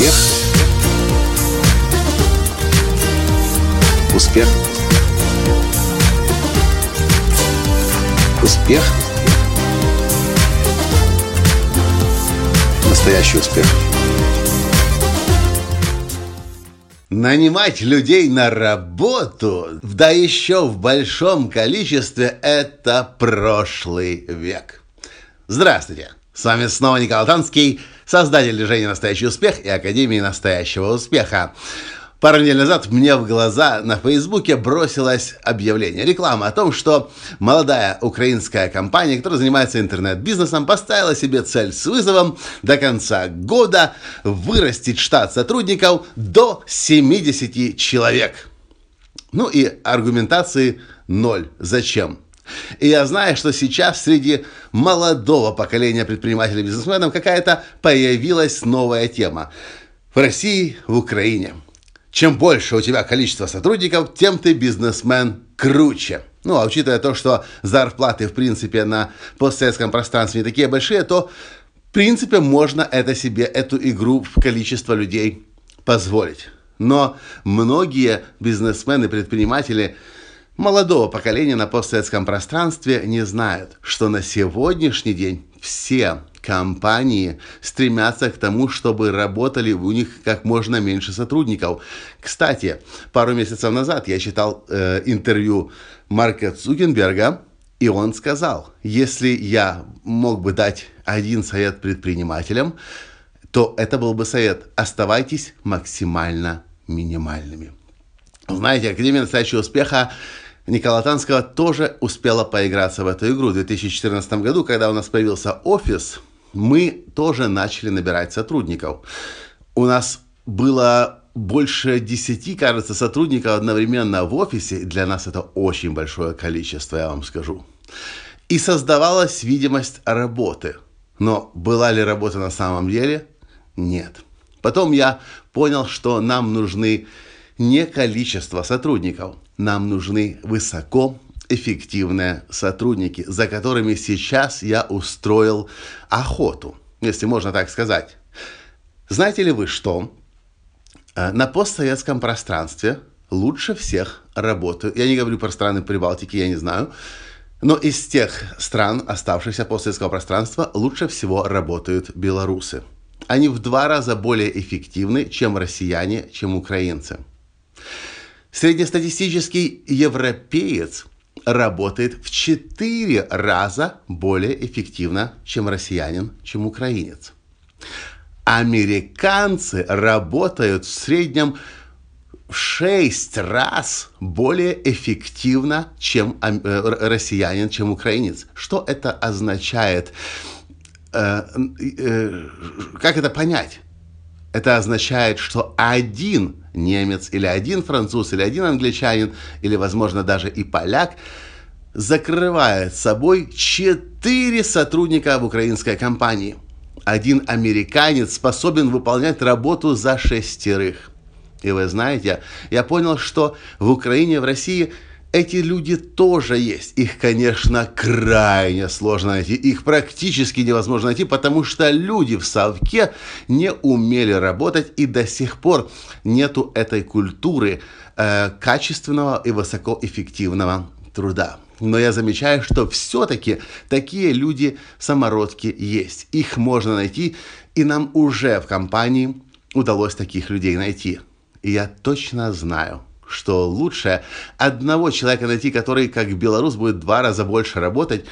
Успех. Успех. Успех. Настоящий успех. Нанимать людей на работу, да еще в большом количестве, это прошлый век. Здравствуйте! С вами снова Николай Танский, создатель движения «Настоящий успех» и Академии настоящего успеха. Пару недель назад мне в глаза на Фейсбуке бросилось объявление, реклама о том, что молодая украинская компания, которая занимается интернет-бизнесом, поставила себе цель с вызовом до конца года вырастить штат сотрудников до 70 человек. Ну и аргументации ноль. Зачем? И я знаю, что сейчас среди молодого поколения предпринимателей и бизнесменов какая-то появилась новая тема. В России, в Украине – чем больше у тебя количество сотрудников, тем ты бизнесмен круче. Ну, а учитывая то, что зарплаты, в принципе, на постсоветском пространстве не такие большие, то, в принципе, можно это себе, эту игру в количество людей позволить. Но многие бизнесмены, предприниматели молодого поколения на постсоветском пространстве не знают, что на сегодняшний день все компании стремятся к тому, чтобы работали у них как можно меньше сотрудников. Кстати, пару месяцев назад я читал э, интервью Марка Цукенберга, и он сказал, если я мог бы дать один совет предпринимателям, то это был бы совет «оставайтесь максимально минимальными». Знаете, Академия настоящего успеха Никола Танского тоже успела поиграться в эту игру. В 2014 году, когда у нас появился офис, мы тоже начали набирать сотрудников. У нас было больше 10, кажется, сотрудников одновременно в офисе. Для нас это очень большое количество, я вам скажу. И создавалась видимость работы. Но была ли работа на самом деле? Нет. Потом я понял, что нам нужны не количество сотрудников, нам нужны высоко эффективные сотрудники, за которыми сейчас я устроил охоту, если можно так сказать. Знаете ли вы что? Э, на постсоветском пространстве лучше всех работают, я не говорю про страны Прибалтики, я не знаю, но из тех стран, оставшихся постсоветского пространства, лучше всего работают белорусы. Они в два раза более эффективны, чем россияне, чем украинцы. Среднестатистический европеец работает в 4 раза более эффективно, чем россиянин, чем украинец. Американцы работают в среднем в 6 раз более эффективно, чем э, россиянин, чем украинец. Что это означает? Э, э, как это понять? Это означает, что один немец или один француз или один англичанин или, возможно, даже и поляк закрывает собой четыре сотрудника в украинской компании. Один американец способен выполнять работу за шестерых. И вы знаете, я понял, что в Украине, в России – эти люди тоже есть. Их, конечно, крайне сложно найти. Их практически невозможно найти, потому что люди в совке не умели работать и до сих пор нету этой культуры э, качественного и высокоэффективного труда. Но я замечаю, что все-таки такие люди самородки есть. Их можно найти, и нам уже в компании удалось таких людей найти. И я точно знаю – что лучше одного человека найти, который, как белорус, будет два раза больше работать,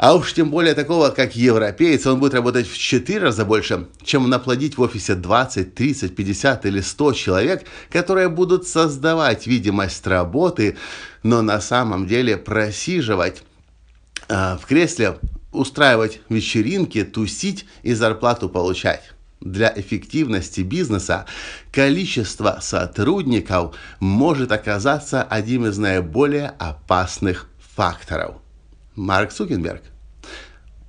а уж тем более такого, как европеец, он будет работать в четыре раза больше, чем наплодить в офисе 20, 30, 50 или 100 человек, которые будут создавать видимость работы, но на самом деле просиживать э, в кресле, устраивать вечеринки, тусить и зарплату получать для эффективности бизнеса количество сотрудников может оказаться одним из наиболее опасных факторов. Марк Цукенберг.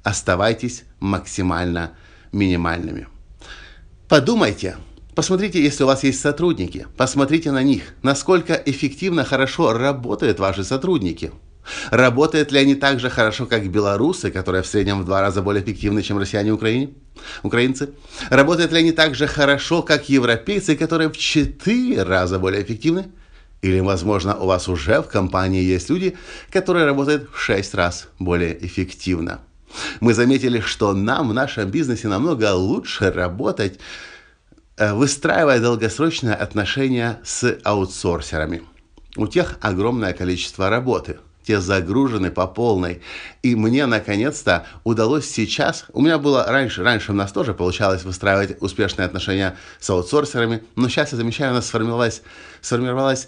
Оставайтесь максимально минимальными. Подумайте, посмотрите, если у вас есть сотрудники, посмотрите на них, насколько эффективно, хорошо работают ваши сотрудники. Работают ли они так же хорошо, как белорусы, которые в среднем в два раза более эффективны, чем россияне Украине? украинцы? Работают ли они так же хорошо, как европейцы, которые в четыре раза более эффективны? Или, возможно, у вас уже в компании есть люди, которые работают в шесть раз более эффективно? Мы заметили, что нам в нашем бизнесе намного лучше работать, э, выстраивая долгосрочные отношения с аутсорсерами. У тех огромное количество работы – те загружены по полной. И мне наконец-то удалось сейчас, у меня было раньше, раньше у нас тоже получалось выстраивать успешные отношения с аутсорсерами, но сейчас я замечаю, у нас сформировалась, сформировалась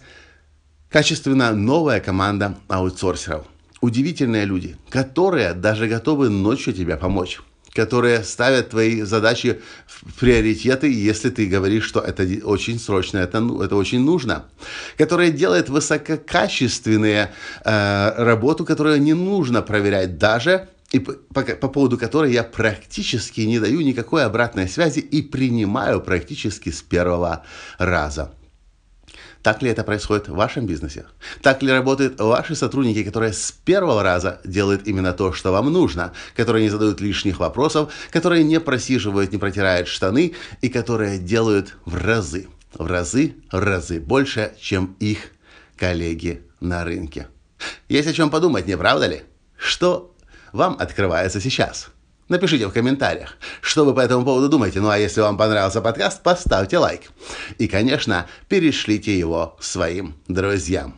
качественно новая команда аутсорсеров. Удивительные люди, которые даже готовы ночью тебе помочь которые ставят твои задачи в приоритеты, если ты говоришь, что это очень срочно, это, ну, это очень нужно. Которые делают высококачественные э, работу, которую не нужно проверять даже и по, по, по поводу которой я практически не даю никакой обратной связи и принимаю практически с первого раза. Так ли это происходит в вашем бизнесе? Так ли работают ваши сотрудники, которые с первого раза делают именно то, что вам нужно, которые не задают лишних вопросов, которые не просиживают, не протирают штаны и которые делают в разы, в разы, в разы больше, чем их коллеги на рынке? Есть о чем подумать, не правда ли? Что вам открывается сейчас? Напишите в комментариях, что вы по этому поводу думаете. Ну а если вам понравился подкаст, поставьте лайк. И, конечно, перешлите его своим друзьям.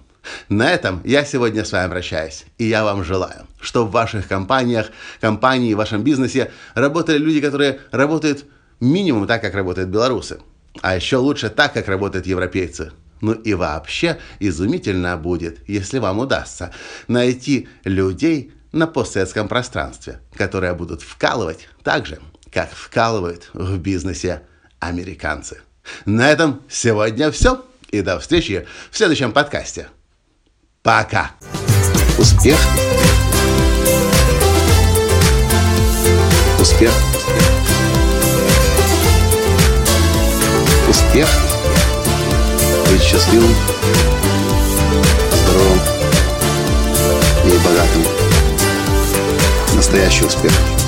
На этом я сегодня с вами прощаюсь. И я вам желаю, чтобы в ваших компаниях, компании, в вашем бизнесе работали люди, которые работают минимум так, как работают белорусы. А еще лучше так, как работают европейцы. Ну и вообще изумительно будет, если вам удастся найти людей, на постсоветском пространстве, которые будут вкалывать так же, как вкалывают в бизнесе американцы. На этом сегодня все. И до встречи в следующем подкасте. Пока. Успех. Успех. Успех. Быть счастливым, здоровым и богатым настоящий успех.